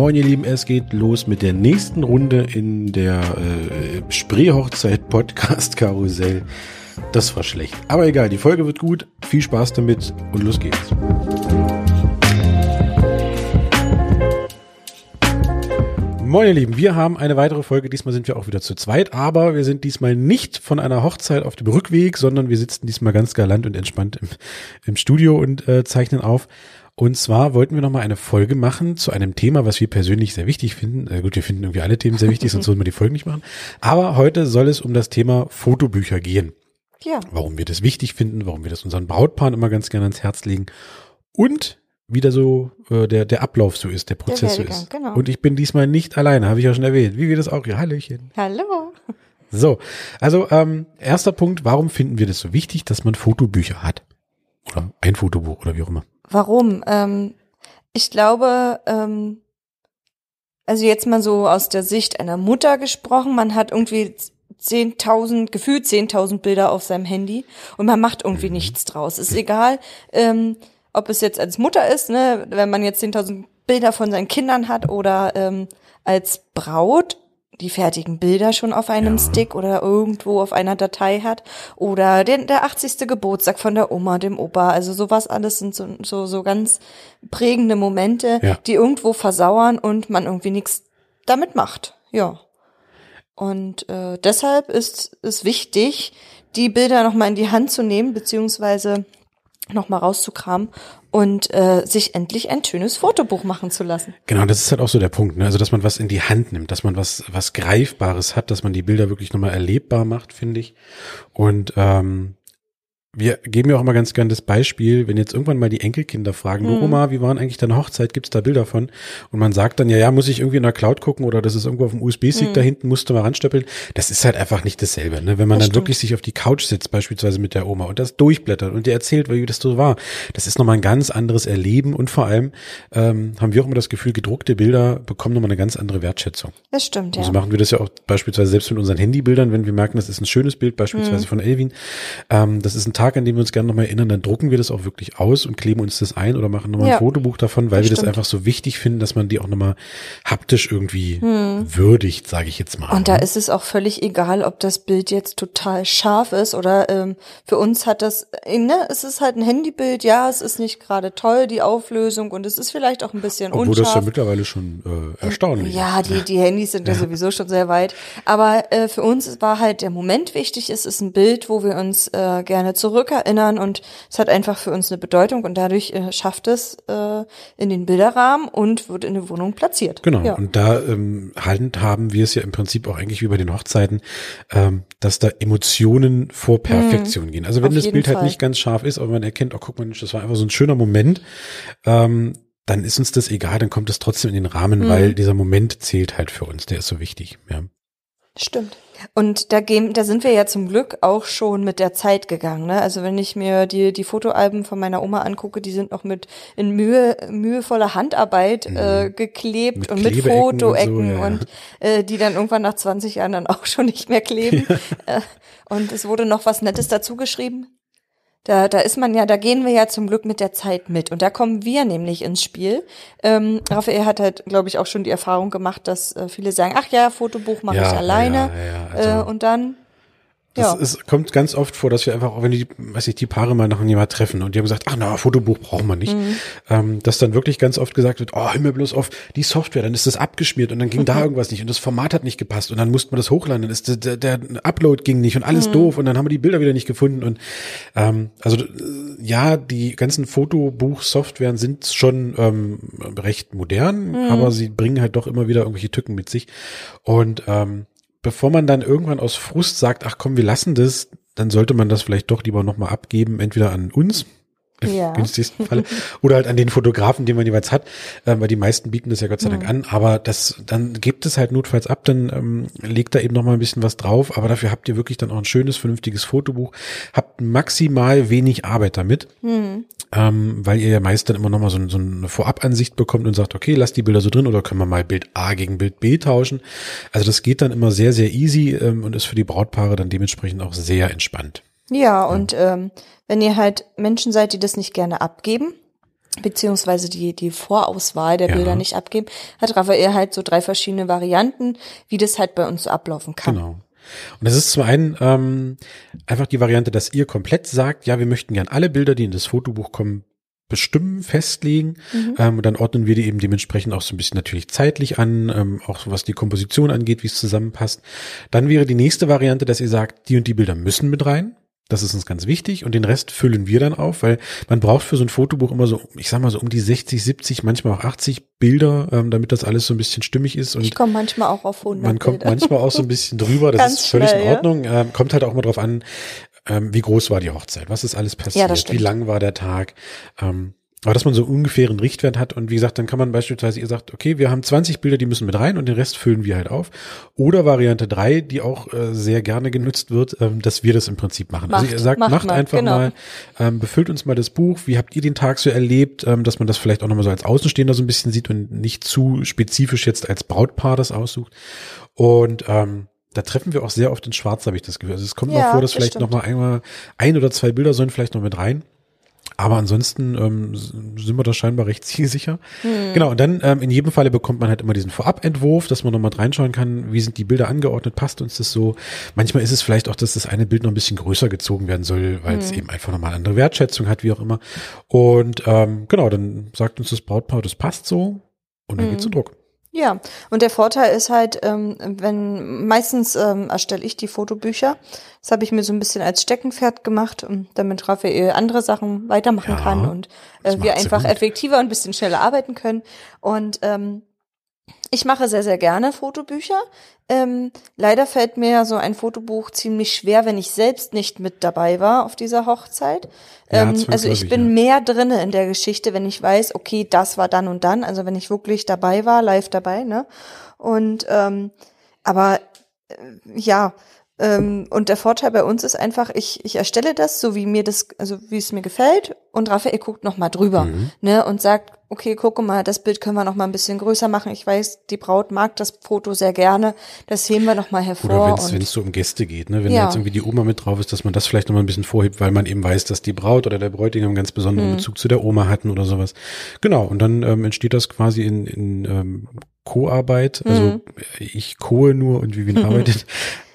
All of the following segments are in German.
Moin ihr Lieben, es geht los mit der nächsten Runde in der äh, Spreehochzeit Podcast Karussell. Das war schlecht. Aber egal, die Folge wird gut. Viel Spaß damit und los geht's. Moin ihr Lieben, wir haben eine weitere Folge. Diesmal sind wir auch wieder zu zweit, aber wir sind diesmal nicht von einer Hochzeit auf dem Rückweg, sondern wir sitzen diesmal ganz galant und entspannt im, im Studio und äh, zeichnen auf. Und zwar wollten wir nochmal eine Folge machen zu einem Thema, was wir persönlich sehr wichtig finden. Äh, gut, wir finden irgendwie alle Themen sehr wichtig, sonst würden wir die Folge nicht machen. Aber heute soll es um das Thema Fotobücher gehen. Ja. Warum wir das wichtig finden, warum wir das unseren Brautpaaren immer ganz gerne ans Herz legen. Und wie da so äh, der, der Ablauf so ist, der Prozess so ist. Genau. Und ich bin diesmal nicht alleine, habe ich ja schon erwähnt. Wie wir das auch, ja, Hallöchen. Hallo. So, also ähm, erster Punkt, warum finden wir das so wichtig, dass man Fotobücher hat? Oder ein Fotobuch oder wie auch immer. Warum? Ähm, ich glaube, ähm, also jetzt mal so aus der Sicht einer Mutter gesprochen, man hat irgendwie 10.000, gefühlt 10.000 Bilder auf seinem Handy und man macht irgendwie Mhm. nichts draus. Ist egal, ähm, ob es jetzt als Mutter ist, ne, wenn man jetzt 10.000 Bilder von seinen Kindern hat oder ähm, als Braut die fertigen Bilder schon auf einem Ja. Stick oder irgendwo auf einer Datei hat oder den, der 80. Geburtstag von der Oma, dem Opa, also sowas alles sind so, so, so ganz prägende Momente, Ja. die irgendwo versauern und man irgendwie nichts damit macht. Ja. Und äh, deshalb ist es wichtig, die Bilder nochmal in die Hand zu nehmen, beziehungsweise nochmal rauszukramen und äh, sich endlich ein schönes Fotobuch machen zu lassen. Genau, das ist halt auch so der Punkt, ne? Also dass man was in die Hand nimmt, dass man was was greifbares hat, dass man die Bilder wirklich nochmal erlebbar macht, finde ich. Und ähm, wir geben ja auch immer ganz gern das Beispiel, wenn jetzt irgendwann mal die Enkelkinder fragen, Mhm. Oma, wie waren eigentlich deine Hochzeit? Gibt's da Bilder von? Und man sagt dann, ja, ja, muss ich irgendwie in der Cloud gucken oder das ist irgendwo auf dem USB-Stick da hinten, musst du mal ranstöppeln. Das ist halt einfach nicht dasselbe, ne? Wenn man Das dann stimmt. wirklich sich auf die Couch sitzt, beispielsweise mit der Oma und das durchblättert und dir erzählt, wie das so war. Das ist nochmal ein ganz anderes Erleben und vor allem ähm, haben wir auch immer das Gefühl, gedruckte Bilder bekommen nochmal eine ganz andere Wertschätzung. Das stimmt, ja. So machen wir das ja auch beispielsweise selbst mit unseren Handybildern, wenn wir merken, das ist ein schönes Bild, beispielsweise von Elvin. Ähm, das ist ein Tag, an dem wir uns gerne nochmal erinnern, dann drucken wir das auch wirklich aus und kleben uns das ein oder machen nochmal Ja. ein Fotobuch davon, weil Das wir das stimmt. einfach so wichtig finden, dass man die auch nochmal haptisch irgendwie würdigt, sage ich jetzt mal. Hm. Und da ist es auch völlig egal, ob das Bild jetzt total scharf ist oder ähm, für uns hat das, äh, ne, es ist halt ein Handybild, ja, es ist nicht gerade toll, die Auflösung und es ist vielleicht auch ein bisschen Obwohl das ja unscharf. mittlerweile schon äh, erstaunlich Ja, ist. die, die Handys sind ja sowieso schon sehr weit. Aber äh, für uns war halt der Moment wichtig. Es ist ein Bild, wo wir uns äh, gerne zurückerinnern und es hat einfach für uns eine Bedeutung und dadurch äh, schafft es äh, in den Bilderrahmen und wird in der Wohnung platziert. Genau, Ja. und da ähm, handhaben wir es ja im Prinzip auch eigentlich wie bei den Hochzeiten, ähm, dass da Emotionen vor Perfektion gehen. Also wenn Auf das Bild halt Fall. nicht ganz scharf ist, aber man erkennt, oh guck mal, das war einfach so ein schöner Moment, ähm, dann ist uns das egal, dann kommt es trotzdem in den Rahmen, Mhm. weil dieser Moment zählt halt für uns, der ist so wichtig. Ja. Stimmt. Und da, gehen, da sind wir ja zum Glück auch schon mit der Zeit gegangen. Ne? Also wenn ich mir die, die Fotoalben von meiner Oma angucke, die sind noch mit in Mühe, mühevoller Handarbeit äh, geklebt Mhm. Mit und mit Klebeecken und so, Fotoecken ja, ja. und äh, die dann irgendwann nach 20 Jahren dann auch schon nicht mehr kleben. Äh, und es wurde noch was Nettes dazu geschrieben. Da, da ist man ja, da gehen wir ja zum Glück mit der Zeit mit. Und da kommen wir nämlich ins Spiel. Ähm, Raphael hat halt, glaube ich, auch schon die Erfahrung gemacht, dass äh, viele sagen, ach ja, Fotobuch mache Ja, ich alleine. ja, ja, ja, also- äh, und dann, Das ja. ist, kommt ganz oft vor, dass wir einfach, auch wenn die, weiß ich, die Paare mal nach jemand treffen und die haben gesagt, ach na, Fotobuch brauchen wir nicht, Mhm. ähm, dass dann wirklich ganz oft gesagt wird, oh, hör mir bloß auf die Software, dann ist das abgeschmiert und dann ging da irgendwas nicht und das Format hat nicht gepasst und dann musste man das hochladen, dann ist der, der, der Upload ging nicht und alles Mhm. doof und dann haben wir die Bilder wieder nicht gefunden und ähm, also äh, ja, die ganzen Fotobuch-Softwaren sind schon ähm, recht modern, Mhm. aber sie bringen halt doch immer wieder irgendwelche Tücken mit sich und ähm, bevor man dann irgendwann aus Frust sagt, ach komm, wir lassen das, dann sollte man das vielleicht doch lieber nochmal abgeben, entweder an uns, im Ja. günstigsten Fall, oder halt an den Fotografen, den man jeweils hat, äh, weil die meisten bieten das ja Gott sei Dank an, aber das, dann gebt es halt notfalls ab, dann ähm, legt da eben nochmal ein bisschen was drauf, aber dafür habt ihr wirklich dann auch ein schönes, vernünftiges Fotobuch, habt maximal wenig Arbeit damit, ähm, weil ihr ja meist dann immer nochmal so, so eine Vorabansicht bekommt und sagt, okay, lasst die Bilder so drin oder können wir mal Bild A gegen Bild B tauschen. Also das geht dann immer sehr, sehr easy ähm, und ist für die Brautpaare dann dementsprechend auch sehr entspannt. Ja, und ähm, wenn ihr halt Menschen seid, die das nicht gerne abgeben, beziehungsweise die, die Vorauswahl der Ja. Bilder nicht abgeben, hat Raphael halt so drei verschiedene Varianten, wie das halt bei uns so ablaufen kann. Genau. Und das ist zum einen ähm, einfach die Variante, dass ihr komplett sagt, ja, wir möchten gern alle Bilder, die in das Fotobuch kommen, bestimmen, festlegen. Ähm, und dann ordnen wir die eben dementsprechend auch so ein bisschen natürlich zeitlich an, ähm, auch was die Komposition angeht, wie es zusammenpasst. Dann wäre die nächste Variante, dass ihr sagt, die und die Bilder müssen mit rein. Das ist uns ganz wichtig und den Rest füllen wir dann auf, weil man braucht für so ein Fotobuch immer so, ich sag mal so um die 60, 70, manchmal auch 80 Bilder, ähm, damit das alles so ein bisschen stimmig ist und Ich komme manchmal auch auf 100 man kommt Bilder. manchmal auch so ein bisschen drüber, das Ganz ist völlig schnell, in ja. Ordnung. Ähm, kommt halt auch mal drauf an, ähm, wie groß war die Hochzeit, was ist alles passiert, das wie lang war der Tag. Ähm, aber dass man so ungefähr einen Richtwert hat und wie gesagt, dann kann man beispielsweise, ihr sagt, okay, wir haben 20 Bilder, die müssen mit rein und den Rest füllen wir halt auf. Oder Variante drei, die auch äh, sehr gerne genutzt wird, ähm, dass wir das im Prinzip machen. also Macht, ihr sagt, macht macht mal, einfach genau. mal, ähm, befüllt uns mal das Buch, wie habt ihr den Tag so erlebt, ähm, dass man das vielleicht auch nochmal so als Außenstehender so ein bisschen sieht und nicht zu spezifisch jetzt als Brautpaar das aussucht. Und ähm, da treffen wir auch sehr oft in Schwarz, habe ich das Gefühl. Also es kommt Ja, mal vor, dass das vielleicht stimmt. noch mal einmal ein oder zwei Bilder sollen vielleicht noch mit rein. Aber ansonsten ähm, sind wir da scheinbar recht zielsicher. Hm. Genau, und dann ähm, in jedem Falle bekommt man halt immer diesen Vorabentwurf, dass man nochmal reinschauen kann, wie sind die Bilder angeordnet, passt uns das so. Manchmal ist es vielleicht auch, dass das eine Bild noch ein bisschen größer gezogen werden soll, weil Hm. es eben einfach nochmal andere Wertschätzung hat, wie auch immer. Und ähm, genau, dann sagt uns das Brautpaar, das passt so und dann Hm. geht's zu Druck. Ja, und der Vorteil ist halt, ähm, wenn meistens ähm, erstelle ich die Fotobücher. Das habe ich mir so ein bisschen als Steckenpferd gemacht, um, damit Raphael andere Sachen weitermachen Ja, kann und äh, wir einfach gut. effektiver und ein bisschen schneller arbeiten können. Und ähm, ich mache sehr, sehr gerne Fotobücher. Ähm, leider fällt mir so ein Fotobuch ziemlich schwer, wenn ich selbst nicht mit dabei war auf dieser Hochzeit. Ja, Ähm, also zwangsläufig, ich bin ja. mehr drinne in der Geschichte, wenn ich weiß, okay, das war dann und dann, also wenn ich wirklich dabei war, live dabei, ne? Und ähm, aber äh, ja, und der Vorteil bei uns ist einfach, ich, ich erstelle das so, wie mir das, also wie es mir gefällt, und Raphael guckt noch mal drüber, Mhm. ne, und sagt, okay, guck mal, das Bild können wir noch mal ein bisschen größer machen. Ich weiß, die Braut mag das Foto sehr gerne, das heben wir noch mal hervor. Oder wenn es und wenn es so um Gäste geht, ne? Wenn Ja. jetzt irgendwie die Oma mit drauf ist, dass man das vielleicht noch mal ein bisschen vorhebt, weil man eben weiß, dass die Braut oder der Bräutigam einen ganz besonderen Mhm. Bezug zu der Oma hatten oder sowas. Genau, und dann ähm, entsteht das quasi in, in ähm, Co-Arbeit. Also Mhm. ich kohe nur und Vivian arbeitet.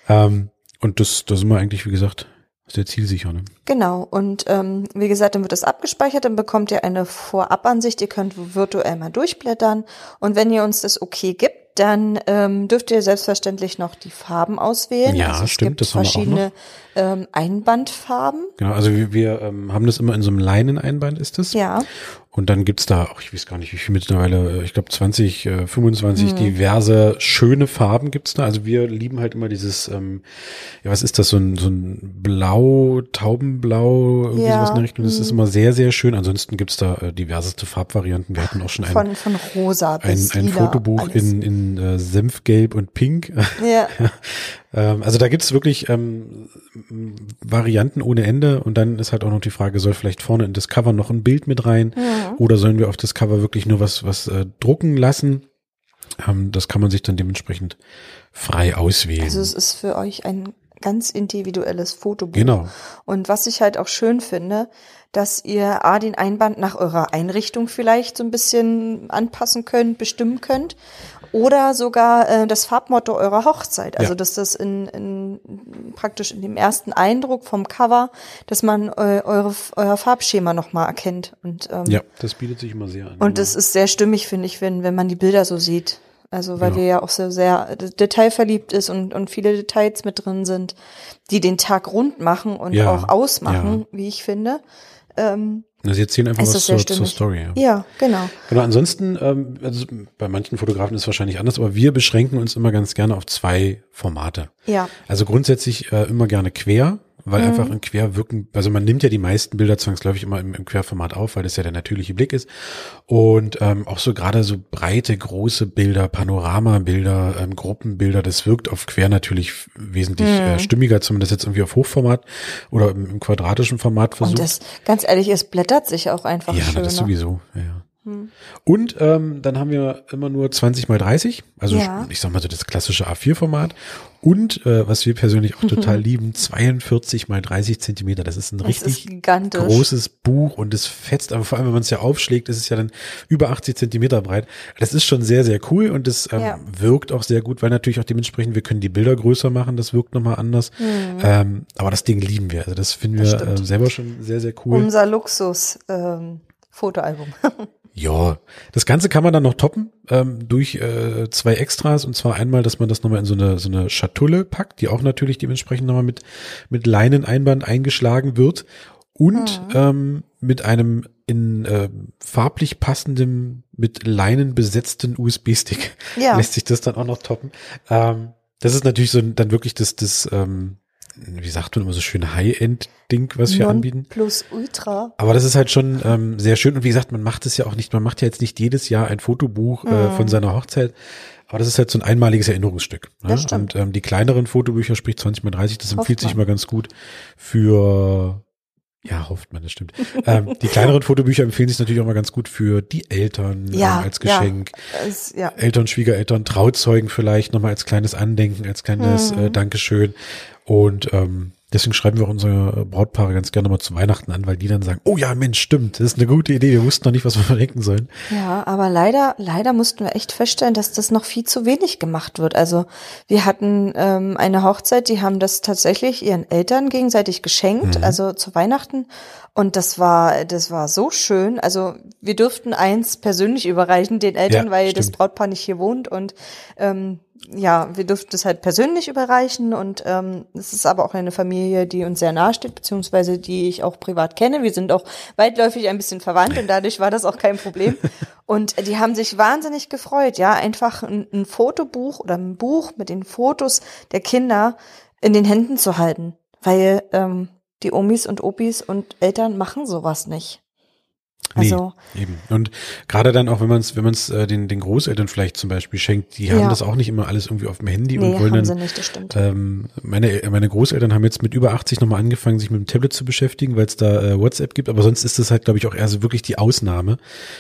Ähm, und das, da sind wir eigentlich, wie gesagt, sehr zielsicher. Ne? Genau, und ähm, wie gesagt, dann wird das abgespeichert, dann bekommt ihr eine Vorabansicht, ihr könnt virtuell mal durchblättern und wenn ihr uns das okay gibt, dann ähm, dürft ihr selbstverständlich noch die Farben auswählen. Ja, also es stimmt, gibt das haben wir auch verschiedene ähm, Einbandfarben. Genau, also wir, wir ähm, haben das immer in so einem Leineneinband ist es. Ja, Und dann gibt's da, auch ich weiß gar nicht, wie viel mittlerweile, äh, ich glaube 20, äh, 25 Mhm. diverse schöne Farben gibt's da. Also wir lieben halt immer dieses, ähm, ja, was ist das, so ein, so ein Blau, Taubenblau, irgendwie Ja, sowas in der Richtung. Das ist mhm. immer sehr, sehr schön. Ansonsten gibt's da äh, diverseste Farbvarianten. Wir hatten auch schon ein, von, von rosa ein, bis ein Fotobuch alles. in, in äh, Senfgelb und Pink. Ja, Ähm, also da gibt's wirklich ähm, Varianten ohne Ende und dann ist halt auch noch die Frage, soll vielleicht vorne in das Cover noch ein Bild mit rein Mhm. oder sollen wir auf das Cover wirklich nur was, was äh, drucken lassen? Ähm, das kann man sich dann dementsprechend frei auswählen. also es ist für euch ein ganz individuelles Fotobuch. genau. Und was ich halt auch schön finde, dass ihr A, den Einband nach eurer Einrichtung vielleicht so ein bisschen anpassen könnt, bestimmen könnt. Oder sogar äh, das Farbmotto eurer Hochzeit. Also Ja. dass das in, in praktisch in dem ersten Eindruck vom Cover, dass man eu, eure, euer Farbschema nochmal erkennt. Und, ähm, Ja, das bietet sich immer sehr an. und das ist sehr stimmig, finde ich, wenn, wenn man die Bilder so sieht. Also weil Ja. wir ja auch so sehr detailverliebt ist und, und viele Details mit drin sind, die den Tag rund machen und Ja, auch ausmachen, wie ich finde. Ähm, Also Sie erzählen einfach ist was zur, zur. Story. Ja. ja, genau. Genau, ansonsten, ähm, also bei manchen Fotografen ist es wahrscheinlich anders, aber wir beschränken uns immer ganz gerne auf zwei Formate. Ja, Also grundsätzlich äh, immer gerne quer, weil Mhm. einfach in quer wirken, also man nimmt ja die meisten Bilder zwangsläufig immer im, im Querformat auf, weil das ja der natürliche Blick ist. Und ähm, auch so gerade so breite, große Bilder, Panoramabilder, ähm, Gruppenbilder, das wirkt auf quer natürlich wesentlich Mhm. äh, stimmiger, zumindest jetzt irgendwie auf Hochformat oder im, im quadratischen Format versucht. und das, ganz ehrlich, es blättert sich auch einfach ja, schöner. das sowieso. Ja. Und ähm, dann haben wir immer nur 20 mal 30, also Ja. ich sag mal so das klassische A4-Format. Und äh, was wir persönlich auch total lieben, 42 mal 30 Zentimeter. Das ist ein Das richtig ist großes Buch und es fetzt, aber vor allem, wenn man es ja aufschlägt, ist es ja dann über 80 Zentimeter breit. Das ist schon sehr, sehr cool und es ähm, Ja. wirkt auch sehr gut, weil natürlich auch dementsprechend, wir können die Bilder größer machen, das wirkt nochmal anders. Ähm, aber das Ding lieben wir. Also das finden Mhm. Das wir äh, selber schon sehr, sehr cool. Unser Luxus ähm, Fotoalbum. Ja, das Ganze kann man dann noch toppen ähm, durch äh, zwei Extras und zwar einmal, dass man das nochmal in so eine so eine Schatulle packt, die auch natürlich dementsprechend nochmal mit mit Leineneinband eingeschlagen wird und ähm, mit einem in äh, farblich passendem mit Leinen besetzten USB-Stick Ja. lässt sich das dann auch noch toppen. Ähm, das ist natürlich so dann wirklich das das ähm, wie sagt man immer so schön High-End-Ding, was wir anbieten. Plus Ultra. Aber das ist halt schon ähm, sehr schön. Und wie gesagt, man macht es ja auch nicht, man macht ja jetzt nicht jedes Jahr ein Fotobuch äh, von seiner Hochzeit. Aber das ist halt so ein einmaliges Erinnerungsstück. Ne? Und ähm, die kleineren Fotobücher, sprich 20 mal 30, das empfiehlt sich immer ganz gut für ja, hofft man, das stimmt. ähm, die kleineren Fotobücher empfehlen sich natürlich auch mal ganz gut für die Eltern Ja, ähm, als Geschenk. Ja. Es, ja. Eltern, Schwiegereltern, Trauzeugen vielleicht nochmal als kleines Andenken, als kleines Mhm. äh, Dankeschön. Und ähm, deswegen schreiben wir unsere Brautpaare ganz gerne mal zu Weihnachten an, weil die dann sagen, oh ja, Mensch, stimmt, das ist eine gute Idee, wir wussten noch nicht, was wir verdenken sollen. Ja, aber leider, leider mussten wir echt feststellen, dass das noch viel zu wenig gemacht wird. Also wir hatten ähm, eine Hochzeit, die haben das tatsächlich ihren Eltern gegenseitig geschenkt, also zu Weihnachten. Und das war, das war so schön. Also wir durften eins persönlich überreichen den Eltern, Ja, weil das stimmt. Brautpaar nicht hier wohnt. Und ähm, ja, wir durften es halt persönlich überreichen. Und ähm, es ist aber auch eine Familie, die uns sehr nahe steht, beziehungsweise die ich auch privat kenne. Wir sind auch weitläufig ein bisschen verwandt und dadurch war das auch kein Problem. Und die haben sich wahnsinnig gefreut, ja, einfach ein, ein Fotobuch oder ein Buch mit den Fotos der Kinder in den Händen zu halten, weil ähm, die Omis und Opis und Eltern machen sowas nicht. Also nee, eben. Und gerade dann auch, wenn man es, wenn man es äh, den, den Großeltern vielleicht zum Beispiel schenkt, die haben Ja. das auch nicht immer alles irgendwie auf dem Handy nee, und wollen dann nicht. Ähm, meine, meine Großeltern haben jetzt mit über 80 nochmal angefangen, sich mit dem Tablet zu beschäftigen, weil es da äh, WhatsApp gibt, aber sonst ist das halt, glaube ich, auch eher so wirklich die Ausnahme,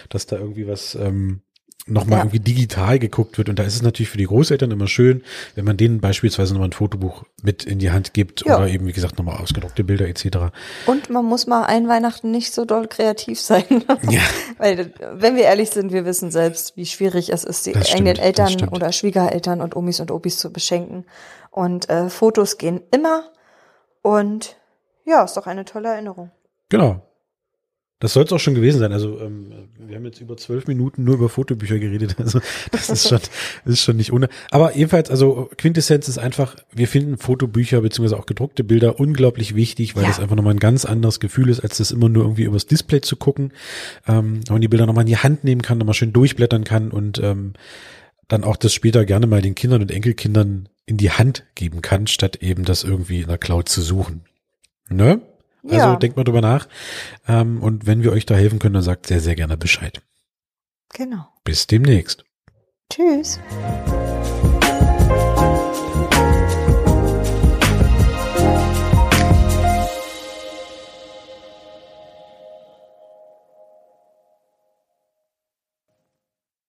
dass da irgendwie was ähm, nochmal Ja. irgendwie digital geguckt wird. Und da ist es natürlich für die Großeltern immer schön, wenn man denen beispielsweise nochmal ein Fotobuch mit in die Hand gibt Ja. oder eben, wie gesagt, nochmal ausgedruckte Bilder etc. Und man muss mal ein Weihnachten nicht so doll kreativ sein. Ja. Weil, wenn wir ehrlich sind, wir wissen selbst, wie schwierig es ist, die Das stimmt, eigenen das Eltern stimmt. oder Schwiegereltern und Omis und Opis zu beschenken. Und äh, Fotos gehen immer. Und ja, ist doch eine tolle Erinnerung. Genau. Das soll es auch schon gewesen sein. Also ähm, wir haben jetzt über zwölf Minuten nur über Fotobücher geredet. Also das ist schon, das ist schon nicht ohne. Aber jedenfalls, also Quintessenz ist einfach, wir finden Fotobücher beziehungsweise auch gedruckte Bilder unglaublich wichtig, weil Ja. das einfach nochmal ein ganz anderes Gefühl ist, als das immer nur irgendwie übers Display zu gucken. Ähm, wenn man die Bilder nochmal in die Hand nehmen kann, nochmal schön durchblättern kann und ähm, dann auch das später gerne mal den Kindern und Enkelkindern in die Hand geben kann, statt eben das irgendwie in der Cloud zu suchen. Ne? Also Ja. denkt mal drüber nach. Ähm, und wenn wir euch da helfen können, dann sagt sehr, sehr gerne Bescheid. Genau. Bis demnächst. Tschüss.